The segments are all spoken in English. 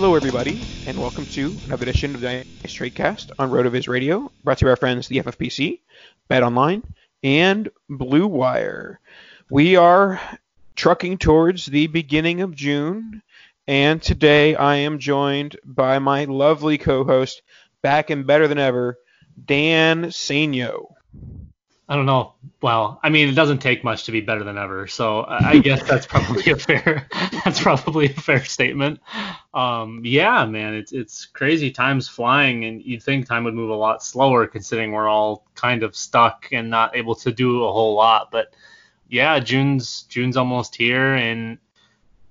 Hello, everybody, and welcome to another edition of the Tradecast on RotoViz Radio, brought to you by our friends the FFPC, Bet Online, and Blue Wire. We are trucking towards the beginning of June, and today I am joined by my lovely co-host, back and better than ever, Dan Sainio. I don't know. Well, I mean, it doesn't take much to be better than ever, so I guess that's probably a fair that's probably a fair statement. Um, yeah, man, it's it's crazy. Time's flying, and you'd think time would move a lot slower, considering we're all kind of stuck and not able to do a whole lot. But yeah, June's June's almost here, and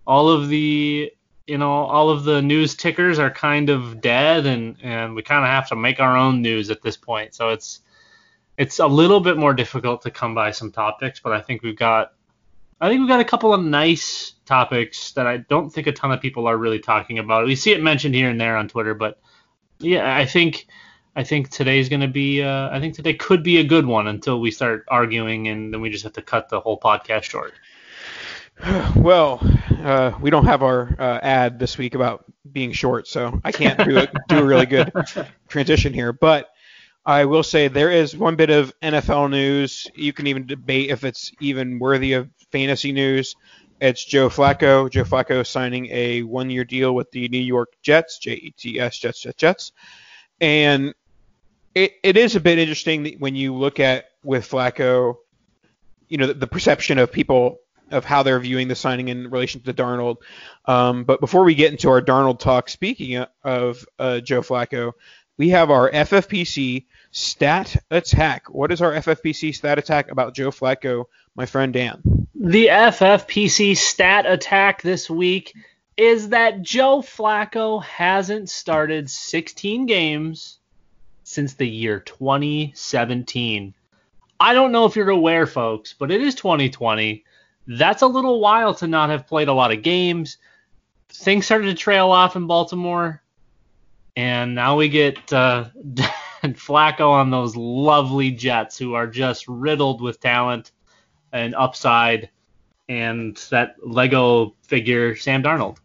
all of the you know all of the news tickers are kind of dead, and and we kind of have to make our own news at this point. So it's it's a little bit more difficult to come by some topics, but I think we've got I think we've got a couple of nice topics that I don't think a ton of people are really talking about. We see it mentioned here and there on Twitter, but yeah, I think I think today's going to be uh, I think today could be a good one until we start arguing and then we just have to cut the whole podcast short. Well, uh, we don't have our uh, ad this week about being short, so I can't do a, do a really good transition here. But I will say there is one bit of NFL news. You can even debate if it's even worthy of fantasy news. It's Joe Flacco. Joe Flacco signing a one-year deal with the New York Jets, J-E-T-S, Jets, Jets, Jets. And it, it is a bit interesting when you look at with Flacco, you know, the, the perception of people of how they're viewing the signing in relation to Darnold. Um, but before we get into our Darnold talk, speaking of uh, Joe Flacco, we have our FFPC stat attack. What is our FFPC stat attack about Joe Flacco, my friend Dan? The FFPC stat attack this week is that Joe Flacco hasn't started 16 games since the year 2017. I don't know if you're aware, folks, but it is 2020. that's a little while to not have played a lot of games. Things started to trail off in Baltimore, and now we get uh, Flacco on those lovely Jets who are just riddled with talent and upside, and that Lego figure Sam Darnold.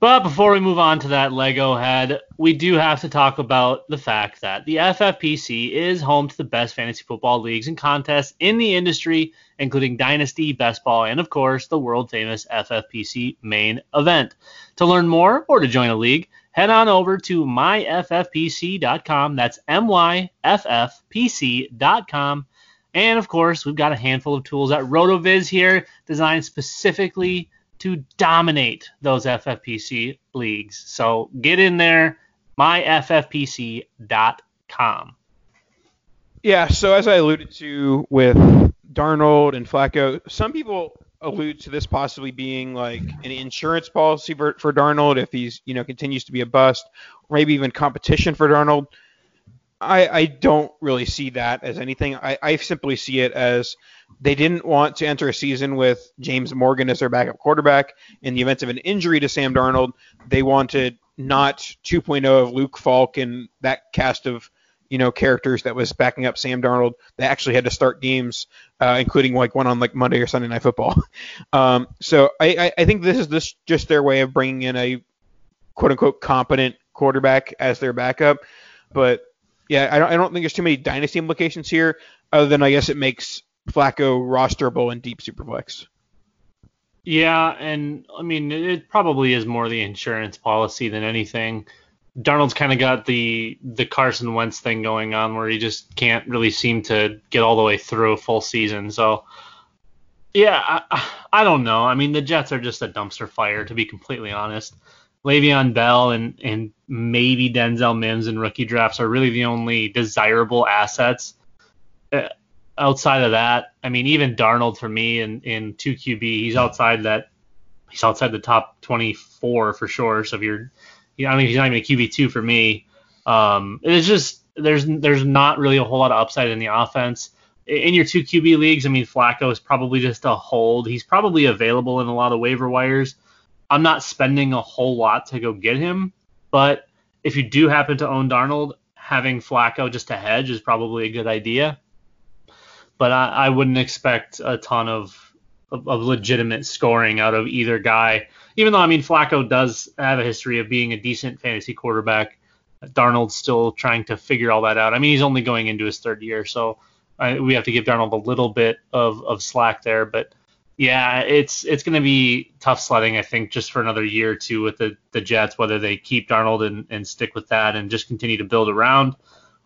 But before we move on to that Lego head, we do have to talk about the fact that the FFPC is home to the best fantasy football leagues and contests in the industry, including Dynasty, Best Ball, and of course the world famous FFPC main event. To learn more or to join a league, head on over to myffpc.com. That's myffpc.com. And of course, we've got a handful of tools at RotoViz here designed specifically to dominate those FFPC leagues. So get in there, myffpc.com. Yeah, so as I alluded to with Darnold and Flacco, some people allude to this possibly being like an insurance policy for, for Darnold if he's, you know, continues to be a bust, or maybe even competition for Darnold. I, I don't really see that as anything. I, I simply see it as they didn't want to enter a season with James Morgan as their backup quarterback. In the event of an injury to Sam Darnold, they wanted not 2.0 of Luke Falk and that cast of you know characters that was backing up Sam Darnold. They actually had to start games, uh, including like one on like Monday or Sunday Night Football. Um, so I, I, I think this is this just their way of bringing in a quote unquote competent quarterback as their backup. But yeah, I don't, I don't think there's too many dynasty implications here, other than I guess it makes Flacco rosterable in deep superflex. Yeah, and I mean it probably is more the insurance policy than anything. Darnold's kind of got the the Carson Wentz thing going on where he just can't really seem to get all the way through a full season. So yeah, I, I don't know. I mean the Jets are just a dumpster fire to be completely honest. Le'Veon Bell and and maybe Denzel Mims and rookie drafts are really the only desirable assets. Uh, outside of that, I mean, even Darnold for me in in two QB, he's outside that. He's outside the top 24 for sure. So if you're, I mean, he's not even a QB two for me. Um, it's just there's there's not really a whole lot of upside in the offense. In your two QB leagues, I mean, Flacco is probably just a hold. He's probably available in a lot of waiver wires. I'm not spending a whole lot to go get him, but if you do happen to own Darnold, having Flacco just to hedge is probably a good idea. But I, I wouldn't expect a ton of, of, of legitimate scoring out of either guy. Even though I mean Flacco does have a history of being a decent fantasy quarterback, Darnold's still trying to figure all that out. I mean he's only going into his third year, so I, we have to give Darnold a little bit of, of slack there. But yeah, it's it's going to be tough sledding, I think, just for another year or two with the, the Jets, whether they keep Darnold and, and stick with that and just continue to build around,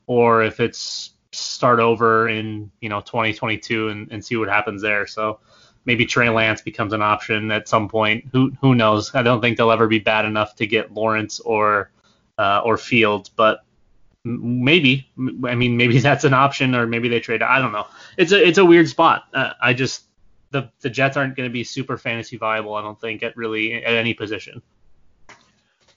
or if it's start over in you know 2022 and, and see what happens there. So maybe Trey Lance becomes an option at some point. Who who knows? I don't think they'll ever be bad enough to get Lawrence or uh, or Fields, but maybe. I mean, maybe that's an option, or maybe they trade. I don't know. It's a it's a weird spot. Uh, I just the the Jets aren't going to be super fantasy viable. I don't think at really at any position.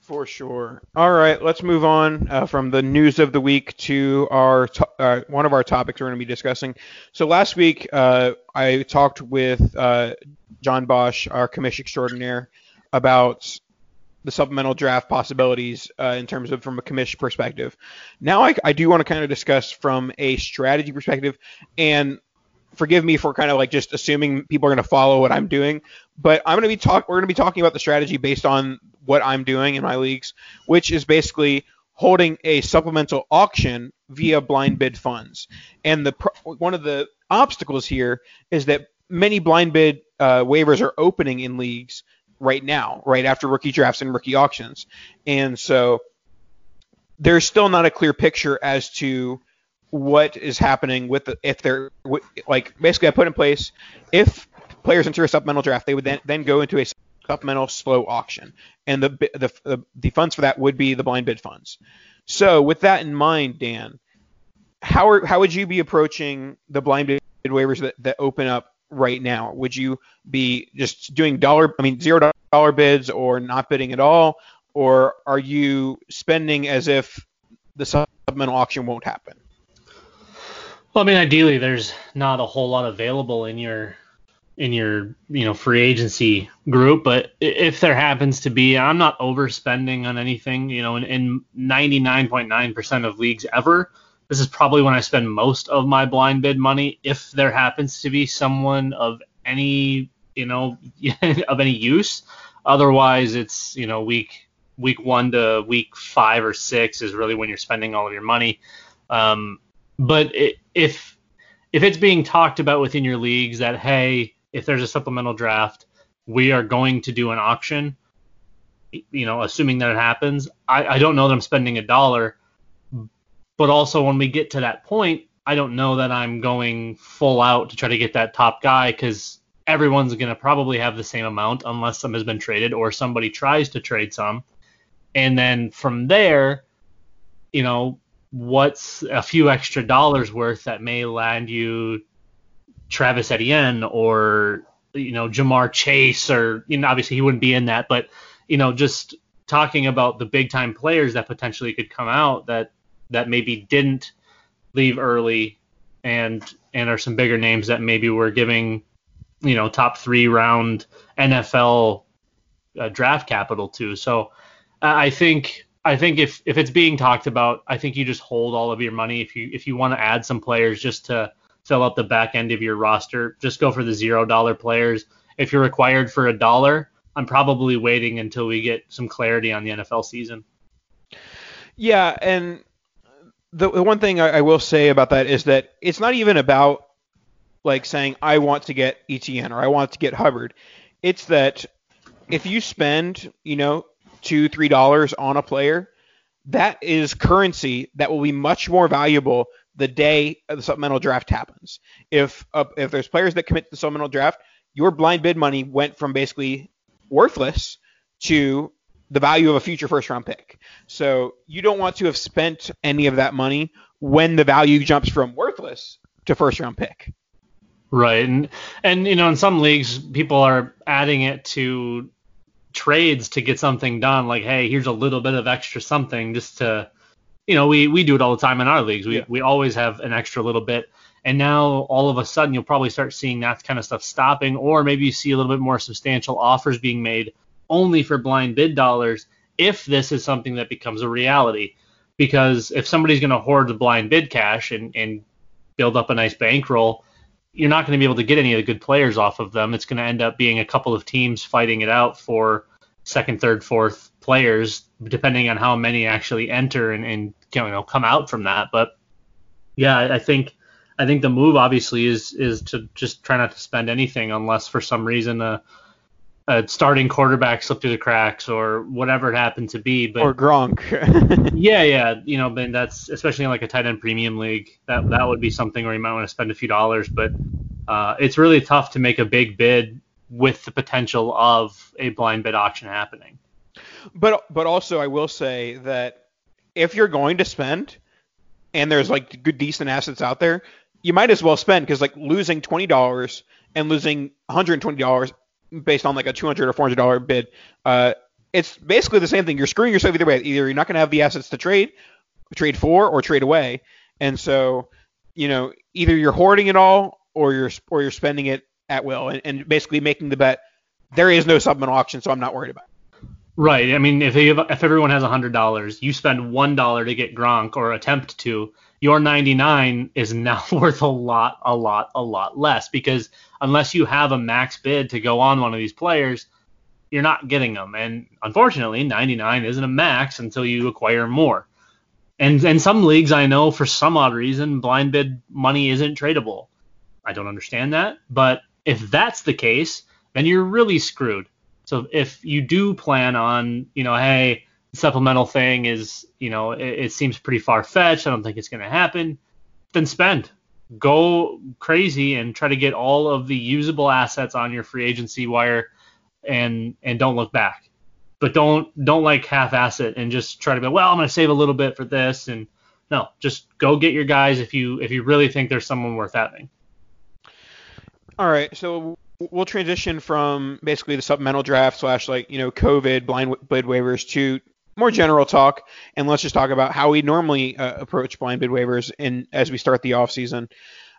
For sure. All right, let's move on uh, from the news of the week to our to- uh, one of our topics we're going to be discussing. So last week uh, I talked with uh, John Bosch, our commission extraordinaire, about the supplemental draft possibilities uh, in terms of from a commission perspective. Now I, I do want to kind of discuss from a strategy perspective, and forgive me for kind of like just assuming people are going to follow what I'm doing, but I'm going to be talk. We're going to be talking about the strategy based on what I'm doing in my leagues, which is basically holding a supplemental auction via blind bid funds. And the one of the obstacles here is that many blind bid uh, waivers are opening in leagues right now, right after rookie drafts and rookie auctions, and so there's still not a clear picture as to what is happening with the, if they're like basically I put in place if players enter a supplemental draft, they would then then go into a supplemental slow auction, and the the the, funds for that would be the blind bid funds. So with that in mind, Dan, how are, how would you be approaching the blind bid waivers that, that open up right now? Would you be just doing dollar, I mean zero dollar bids, or not bidding at all, or are you spending as if the supplemental auction won't happen? Well, I mean, ideally, there's not a whole lot available in your in your you know free agency group. But if there happens to be, I'm not overspending on anything. You know, in, in 99.9% of leagues ever, this is probably when I spend most of my blind bid money. If there happens to be someone of any you know of any use, otherwise it's you know week week one to week five or six is really when you're spending all of your money. Um, but it, if if it's being talked about within your leagues that hey, if there's a supplemental draft, we are going to do an auction. You know, assuming that it happens, I, I don't know that I'm spending a dollar, but also when we get to that point, I don't know that I'm going full out to try to get that top guy because everyone's going to probably have the same amount unless some has been traded or somebody tries to trade some. And then from there, you know, what's a few extra dollars worth that may land you Travis Etienne or you know Ja'Marr Chase or you know obviously he wouldn't be in that, but you know just talking about the big time players that potentially could come out that that maybe didn't leave early and and are some bigger names that maybe we're giving you know top three round NFL uh, draft capital to. So I think I think if if it's being talked about, I think you just hold all of your money. If you if you want to add some players just to fill out the back end of your roster, just go for the zero dollar players. If you're required for a dollar, I'm probably waiting until we get some clarity on the NFL season. Yeah, and the, the one thing I, I will say about that is that it's not even about like saying I want to get Etienne or I want to get Hubbard. It's that if you spend, you know, two, three dollars on a player, that is currency that will be much more valuable the day the supplemental draft happens. If uh, if there's players that commit to the supplemental draft, your blind bid money went from basically worthless to the value of a future first round pick. So you don't want to have spent any of that money when the value jumps from worthless to first round pick. Right. And and you know in some leagues people are adding it to trades to get something done like hey here's a little bit of extra something just to you know we we do it all the time in our leagues we yeah. we always have an extra little bit and now all of a sudden you'll probably start seeing that kind of stuff stopping or maybe you see a little bit more substantial offers being made only for blind bid dollars if this is something that becomes a reality because if somebody's going to hoard the blind bid cash and and build up a nice bankroll you're not going to be able to get any of the good players off of them. It's going to end up being a couple of teams fighting it out for second, third, fourth players, depending on how many actually enter and, and you know come out from that. But yeah, I think I think the move obviously is is to just try not to spend anything unless for some reason a, a starting quarterback slipped through the cracks or whatever it happened to be. But or Gronk. yeah, yeah, you know, but that's especially in like a tight end premium league. That that would be something where you might want to spend a few dollars, but uh, it's really tough to make a big bid with the potential of a blind bid auction happening. But but also I will say that if you're going to spend and there's like good decent assets out there, you might as well spend because like losing twenty dollars and losing 120 dollars based on like a 200 or 400 dollar bid, uh, it's basically the same thing. You're screwing yourself either way. Either you're not going to have the assets to trade, trade for, or trade away, and so you know either you're hoarding it all or you're or you're spending it at will, and, and basically making the bet there is no supplemental auction, so I'm not worried about. Right. I mean, if have, if everyone has hundred dollars, you spend one dollar to get Gronk or attempt to, your 99 is now worth a lot, a lot, a lot less because unless you have a max bid to go on one of these players, you're not getting them. And unfortunately, 99 isn't a max until you acquire more. And in some leagues, I know for some odd reason, blind bid money isn't tradable. I don't understand that, but if that's the case, then you're really screwed. So if you do plan on, you know, hey, the supplemental thing is, you know, it, it seems pretty far fetched. I don't think it's going to happen. Then spend, go crazy, and try to get all of the usable assets on your free agency wire, and and don't look back. But don't don't like half-ass it and just try to be well, I'm going to save a little bit for this, and no, just go get your guys if you if you really think there's someone worth having. All right, so we'll transition from basically the supplemental draft slash like you know COVID blind bid waivers to more general talk, and let's just talk about how we normally uh, approach blind bid waivers in as we start the off season.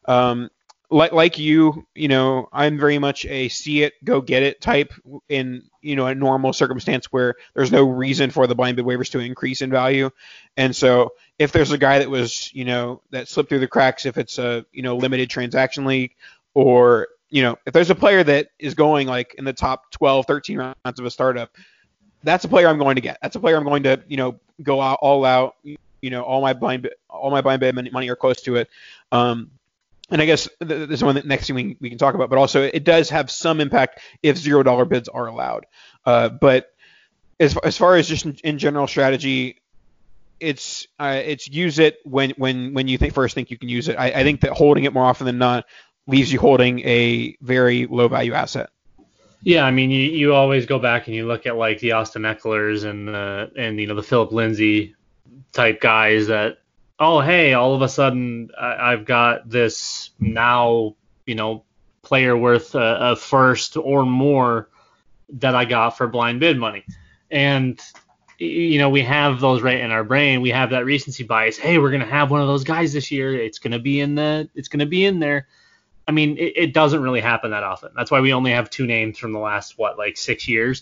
Um, like like you, you know, I'm very much a see it, go get it type in you know a normal circumstance where there's no reason for the blind bid waivers to increase in value, and so if there's a guy that was you know that slipped through the cracks, if it's a you know limited transaction league, or you know if there's a player that is going like in the top 12, 13 rounds of a startup, that's a player I'm going to get. That's a player I'm going to you know go out all out. You know, all my blind all my blind bid money are close to it. Um, and I guess this is one that next thing we, we can talk about, but also it does have some impact if zero dollar bids are allowed. Uh, but as, as far as just in, in general strategy, it's uh, it's use it when when when you think first think you can use it. I, I think that holding it more often than not leaves you holding a very low value asset. Yeah, I mean, you, you always go back and you look at like the Austin Ekelers and the and you know the Philip Lindsay type guys that oh hey, all of a sudden I, have got this now you know player worth a, a, first or more that I got for blind bid money, and you know we have those right in our brain. We have that recency bias. Hey, we're gonna have one of those guys this year. It's gonna be in the it's gonna be in there. I mean, it, it doesn't really happen that often. That's why we only have two names from the last what like six years.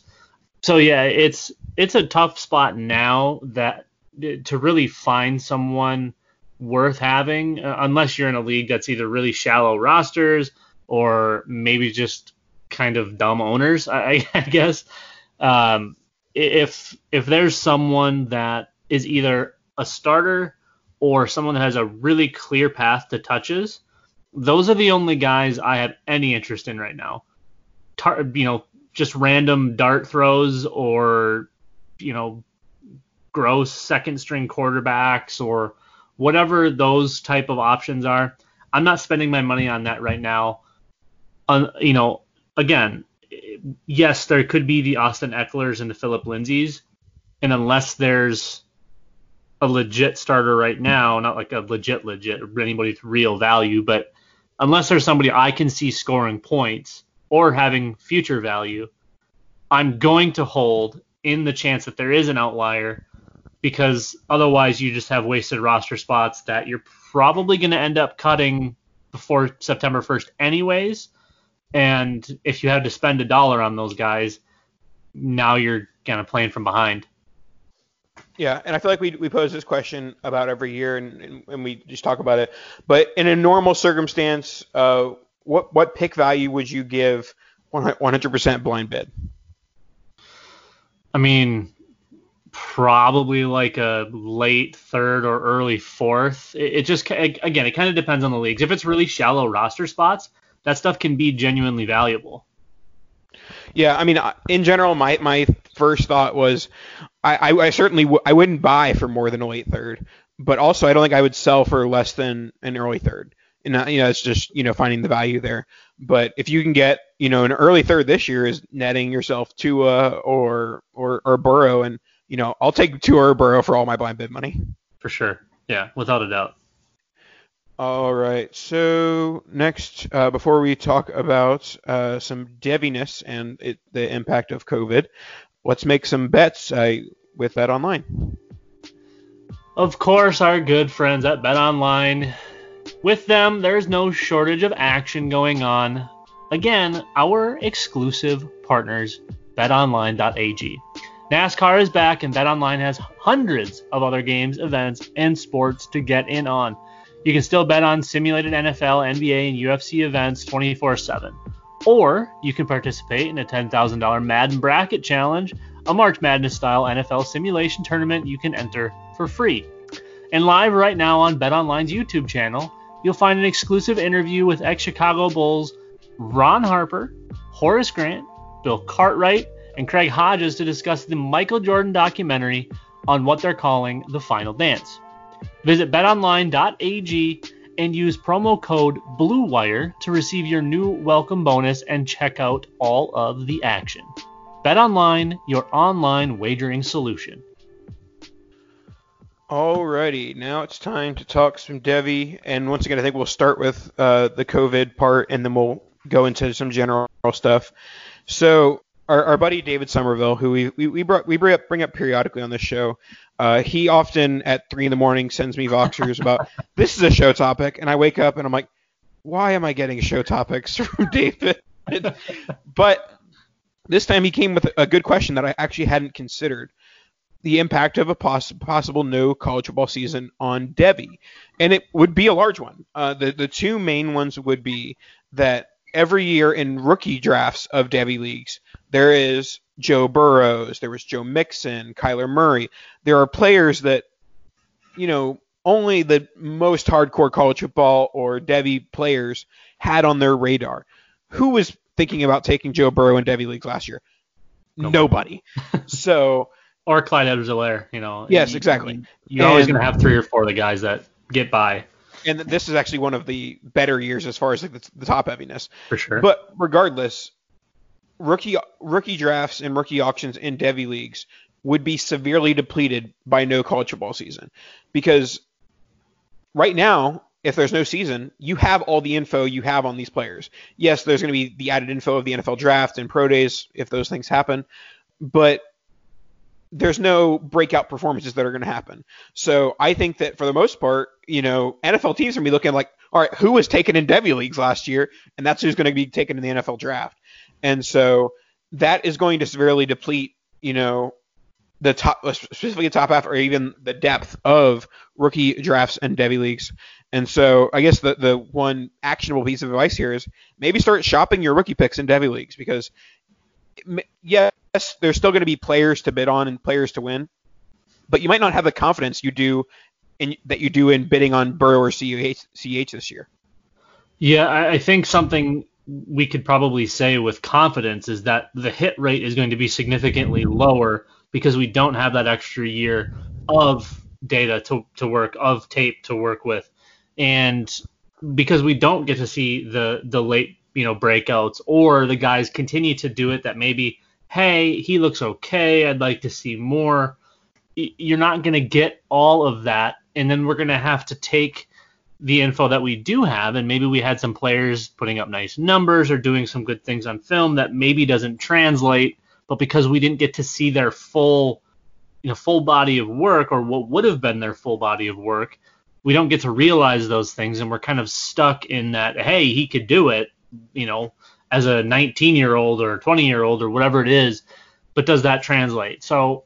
So yeah, it's it's a tough spot now that to really find someone worth having, uh, unless you're in a league that's either really shallow rosters or maybe just kind of dumb owners, I, I guess. Um, if if there's someone that is either a starter or someone that has a really clear path to touches, those are the only guys I have any interest in right now. Tar- you know, just random dart throws or you know gross second string quarterbacks or whatever those type of options are. I'm not spending my money on that right now. Um, you know, again, yes, there could be the Austin Ekelers and the Philip Lindsays, and unless there's a legit starter right now, not like a legit legit anybody with real value, but unless there's somebody I can see scoring points or having future value, I'm going to hold in the chance that there is an outlier because otherwise you just have wasted roster spots that you're probably going to end up cutting before September 1st anyways. And if you had to spend a dollar on those guys, now you're kind of playing from behind. Yeah, and I feel like we, we pose this question about every year, and, and, and we just talk about it. But in a normal circumstance, uh, what what pick value would you give 100% blind bid? I mean, probably like a late third or early fourth. It, it just again, it kind of depends on the leagues. If it's really shallow roster spots, that stuff can be genuinely valuable. Yeah, I mean, in general, my my first thought was, I, I, I certainly w- I wouldn't buy for more than a late third, but also I don't think I would sell for less than an early third. And uh, you know, it's just you know finding the value there. But if you can get you know an early third this year is netting yourself Tua or or or Burrow, and you know I'll take Tua or Burrow for all my blind bid money. For sure, yeah, without a doubt. All right. So next, uh, before we talk about uh, some deviness and it, the impact of COVID, let's make some bets uh, with Bet Online. Of course, our good friends at Bet Online. With them, there's no shortage of action going on. Again, our exclusive partners, BetOnline.ag. NASCAR is back, and BetOnline has hundreds of other games, events, and sports to get in on. You can still bet on simulated NFL, NBA, and UFC events 24 7. Or you can participate in a $10,000 Madden Bracket Challenge, a March Madness style NFL simulation tournament you can enter for free. And live right now on BetOnline's YouTube channel, you'll find an exclusive interview with ex Chicago Bulls Ron Harper, Horace Grant, Bill Cartwright, and Craig Hodges to discuss the Michael Jordan documentary on what they're calling the Final Dance. Visit betonline.ag and use promo code BLUEWIRE to receive your new welcome bonus and check out all of the action. BetOnline, your online wagering solution. Alrighty, now it's time to talk some Devy, and once again, I think we'll start with uh, the COVID part, and then we'll go into some general stuff. So, our, our buddy David Somerville, who we we, we, brought, we bring up bring up periodically on this show, uh, he often at three in the morning sends me Voxers about this is a show topic, and I wake up and I'm like, why am I getting show topics from David? but this time he came with a good question that I actually hadn't considered. The impact of a poss- possible no college football season on Devy. And it would be a large one. Uh, the, the two main ones would be that every year in rookie drafts of Devy leagues, there is Joe Burrows, there was Joe Mixon, Kyler Murray. There are players that, you know, only the most hardcore college football or Devy players had on their radar. Who was thinking about taking Joe Burrow in Devy leagues last year? Nobody. so. Or Clyde Edwards-Helaire, you know. Yes, exactly. You're and, always going to have three or four of the guys that get by. And this is actually one of the better years as far as like the, the top heaviness. For sure. But regardless, rookie rookie drafts and rookie auctions in Devy leagues would be severely depleted by no college football season because right now if there's no season, you have all the info you have on these players. Yes, there's going to be the added info of the NFL draft and pro days if those things happen, but there's no breakout performances that are going to happen. So I think that for the most part, you know, NFL teams are going to be looking like, all right, who was taken in Devy leagues last year, and that's who's going to be taken in the NFL draft. And so that is going to severely deplete, you know, the top, specifically the top half, or even the depth of rookie drafts and Devy leagues. And so I guess the the one actionable piece of advice here is maybe start shopping your rookie picks in Devy leagues because yes, there's still going to be players to bid on and players to win, but you might not have the confidence you do in that you do in bidding on Burrow or CH, CH this year. Yeah, I think something we could probably say with confidence is that the hit rate is going to be significantly lower because we don't have that extra year of data to, to work of tape to work with. And because we don't get to see the the late you know breakouts or the guys continue to do it that maybe hey he looks okay i'd like to see more you're not going to get all of that. And then we're going to have to take the info that we do have and maybe we had some players putting up nice numbers or doing some good things on film that maybe doesn't translate but because we didn't get to see their full you know full body of work or what would have been their full body of work we don't get to realize those things and we're kind of stuck in that hey he could do it you know as a 19 year old or 20 year old or whatever it is but does that translate? So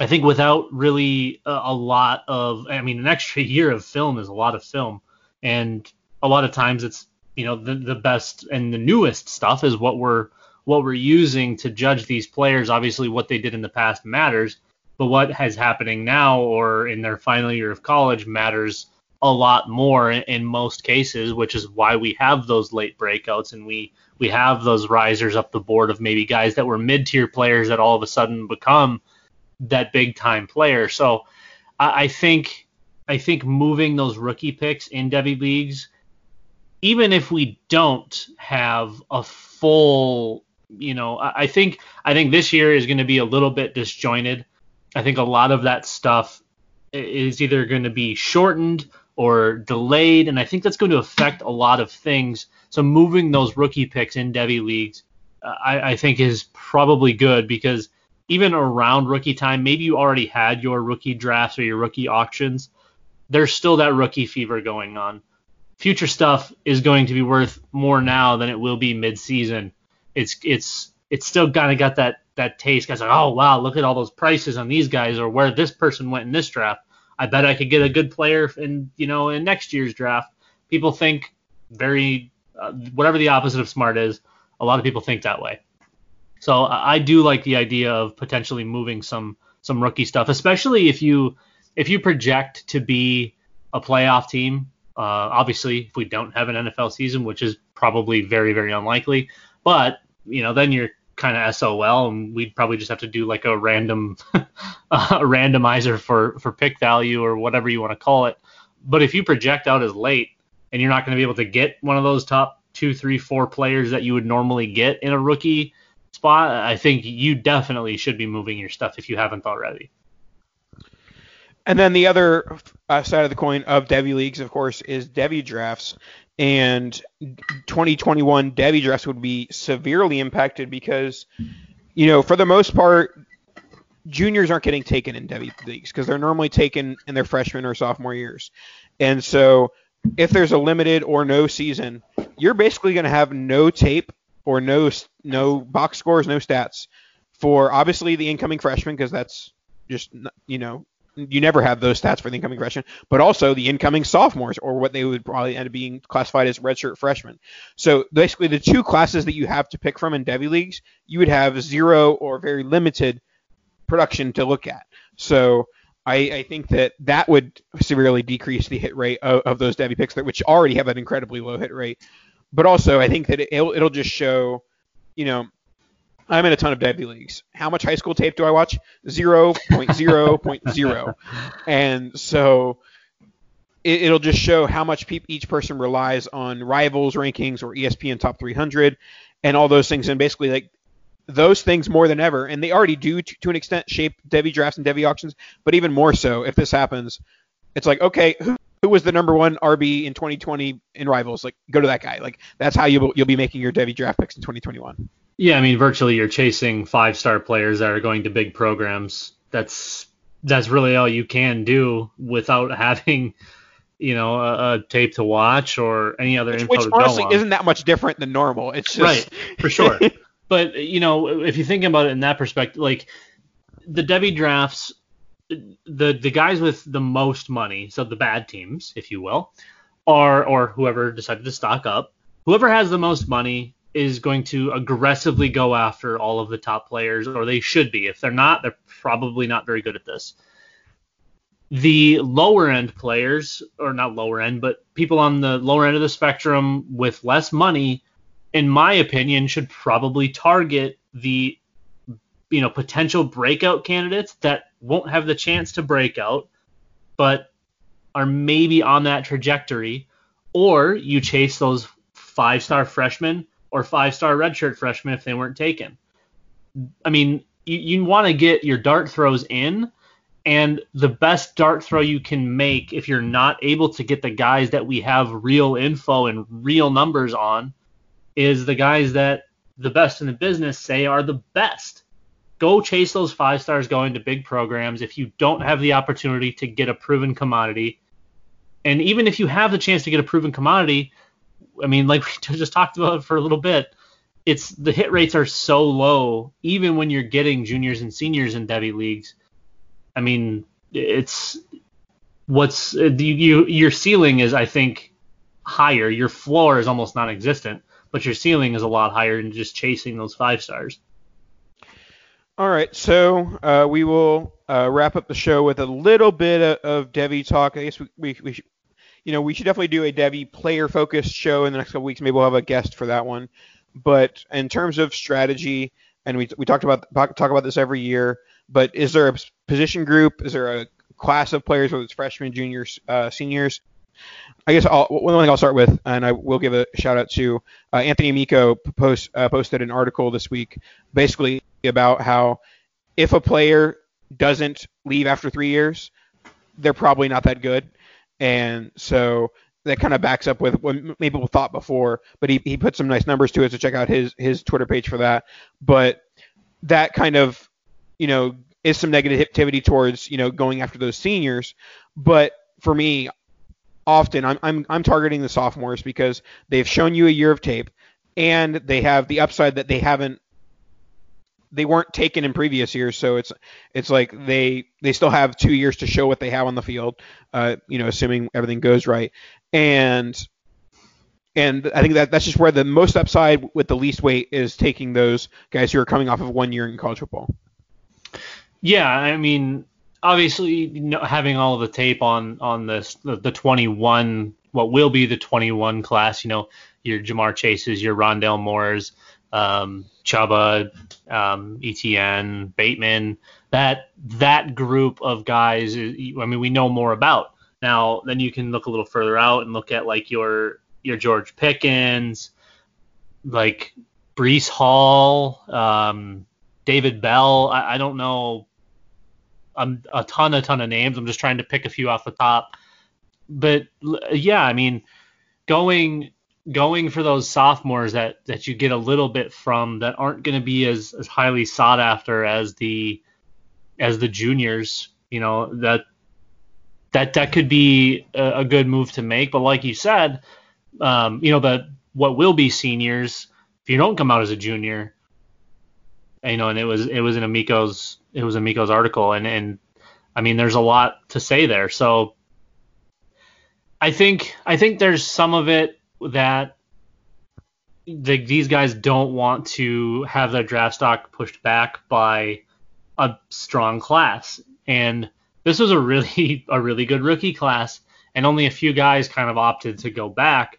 i think without really a, a lot of i mean an extra year of film is a lot of film. And a lot of times it's you know the, the best and the newest stuff is what we're what we're using to judge these players. Obviously what they did in the past matters but what has happening now or in their final year of college matters a lot more in most cases, which is why we have those late breakouts and we we have those risers up the board of maybe guys that were mid tier players that all of a sudden become that big time player. So I, I think I think moving those rookie picks in Devy leagues, even if we don't have a full, you know, I, I think I think this year is going to be a little bit disjointed I think a lot of that stuff is either going to be shortened or delayed, and I think that's going to affect a lot of things. So moving those rookie picks in Devy leagues, uh, I, I think is probably good because even around rookie time, maybe you already had your rookie drafts or your rookie auctions. There's still that rookie fever going on. Future stuff is going to be worth more now than it will be mid-season. It's it's it's still kind of got that that taste. Guys like, oh wow, look at all those prices on these guys, or where this person went in this draft. I bet I could get a good player in you know in next year's draft. People think very uh, whatever the opposite of smart is. A lot of people think that way. So I do like the idea of potentially moving some some rookie stuff, especially if you if you project to be a playoff team. Uh, obviously, if we don't have an NFL season, which is probably very very unlikely, but you know then you're kind of SOL, and we'd probably just have to do like a random a randomizer for for pick value or whatever you want to call it. But if you project out as late and you're not going to be able to get one of those top two, three, four players that you would normally get in a rookie spot, I think you definitely should be moving your stuff if you haven't already. And then the other uh, side of the coin of Devy leagues, of course, is Devy drafts and 2021 Devy drafts would be severely impacted because, you know, for the most part, juniors aren't getting taken in Devy leagues because they're normally taken in their freshman or sophomore years, and so if there's a limited or no season, you're basically going to have no tape or no no box scores, no stats for obviously the incoming freshman because that's just you know you never have those stats for the incoming freshman, but also the incoming sophomores or what they would probably end up being classified as redshirt freshmen. So basically, the two classes that you have to pick from in Devy leagues, you would have zero or very limited production to look at. So I, I think that that would severely decrease the hit rate of, of those Devy picks, that, which already have an incredibly low hit rate. But also, I think that it'll, it'll just show, you know, I'm in a ton of Devy leagues. How much high school tape do I watch? 0.0.0. and so it, will just show how much pe- each person relies on rivals rankings or ESPN top 300 and all those things. And basically, like those things more than ever, and they already do to, to an extent shape Devy drafts and Devy auctions, but even more so if this happens, it's like, okay, who, who was the number one RB in 2020 in rivals? Like, go to that guy. Like, that's how you, you'll be making your Devy draft picks in 2021. Yeah, I mean, virtually you're chasing five star players that are going to big programs. That's that's really all you can do without having, you know, a, a tape to watch or any other which, info which to honestly go on. isn't that much different than normal. It's just right for sure. but you know, if you think about it in that perspective, like the Devy drafts, the the guys with the most money, so the bad teams, if you will, are or whoever decided to stock up, whoever has the most money is going to aggressively go after all of the top players, or they should be. If they're not, they're probably not very good at this. The lower end players, or not lower end, but people on the lower end of the spectrum with less money, in my opinion, should probably target the you know potential breakout candidates that won't have the chance to break out, but are maybe on that trajectory, or you chase those five star freshmen or five star redshirt freshmen if they weren't taken. I mean, you, you want to get your dart throws in, and the best dart throw you can make if you're not able to get the guys that we have real info and real numbers on is the guys that the best in the business say are the best. Go chase those five stars going to big programs if you don't have the opportunity to get a proven commodity. And even if you have the chance to get a proven commodity, I mean, like we just talked about for a little bit, it's the hit rates are so low, even when you're getting juniors and seniors in Devy leagues. I mean, it's what's you, you your ceiling is I think higher. Your floor is almost non-existent, but your ceiling is a lot higher than just chasing those five stars. All right, so uh, we will uh, wrap up the show with a little bit of, of Devy talk. I guess we, we, we should, you know, we should definitely do a Devy player focused show in the next couple weeks. Maybe we'll have a guest for that one. But in terms of strategy, and we, we talked about talk about this every year. But is there a position group? Is there a class of players, whether it's freshmen, juniors, uh, seniors? I guess I'll, one thing I'll start with, and I will give a shout out to uh, Anthony Amico post, uh, posted an article this week, basically about how if a player doesn't leave after three years, they're probably not that good. And so that kind of backs up with what maybe people thought before, but he, he put some nice numbers to it. So check out his his Twitter page for that. But that kind of you know is some negativity towards you know going after those seniors. But for me, often I'm I'm I'm targeting the sophomores because they've shown you a year of tape and they have the upside that they haven't they weren't taken in previous years, so it's it's like they they still have two years to show what they have on the field, uh, you know, assuming everything goes right, and and I think that that's just where the most upside with the least weight is taking those guys who are coming off of one year in college football. Yeah, I mean, obviously, you know, having all of the tape on on this the, the 21, what will be the 21 class, you know, your Ja'Marr Chases, your Rondale Moores, um, Chuba, um, Etienne, Bateman, that that group of guys. I mean, we know more about now. Then you can look a little further out and look at like your your George Pickens, like Breece Hall, um, David Bell. I, I don't know a, a ton, a ton of names. I'm just trying to pick a few off the top. But yeah, I mean, going going for those sophomores that that you get a little bit from that aren't going to be as as highly sought after as the as the juniors you know that that that could be a, a good move to make. But like you said, um, you know, that what will be seniors if you don't come out as a junior, you know, and it was it was in Amico's it was Amico's article, and and I mean, there's a lot to say there. So I think I think there's some of it that the, these guys don't want to have their draft stock pushed back by a strong class, and this was a really a really good rookie class, and only a few guys kind of opted to go back.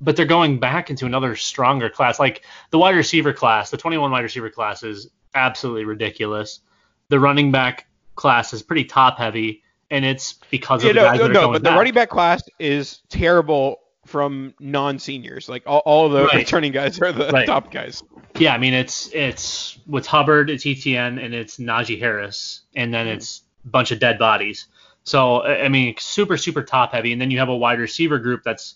But they're going back into another stronger class. Like the wide receiver class, the 21 wide receiver class is absolutely ridiculous. The running back class is pretty top heavy, and it's because of Yeah, the no, guys no, that are no, going but the running back class is terrible from non-seniors. Like all, all the Right. returning guys are the Right. top guys. Yeah, I mean it's it's with Hubbard, it's Etienne, and it's Najee Harris, and then mm-hmm. it's a bunch of dead bodies. So I I mean, super super top heavy, and then you have a wide receiver group that's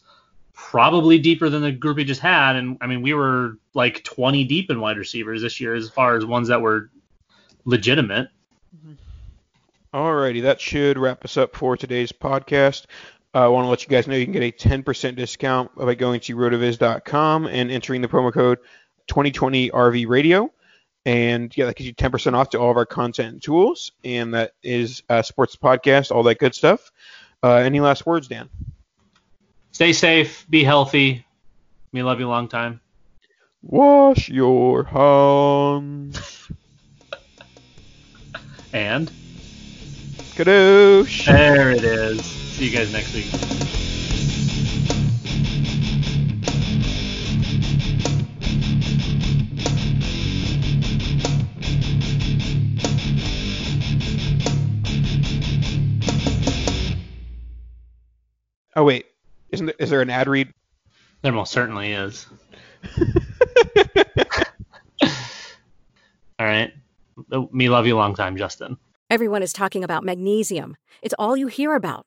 probably deeper than the group we just had, and I mean we were like 20 deep in wide receivers this year as far as ones that were legitimate. Mm-hmm. Alrighty, that should wrap us up for today's podcast. Uh, I want to let you guys know you can get a 10% discount by going to rotoviz.com and entering the promo code 2020RV Radio. And yeah, that gives you 10% off to all of our content and tools. And that is uh, sports podcast, all that good stuff. Uh, any last words, Dan? Stay safe, be healthy. We love you a long time. Wash your hands. And Kadoosh. there it is. See you guys next week. Oh wait, isn't there, is there an ad read? There most certainly is. All right. Oh, me love you a long time, Justin. Everyone is talking about magnesium. It's all you hear about.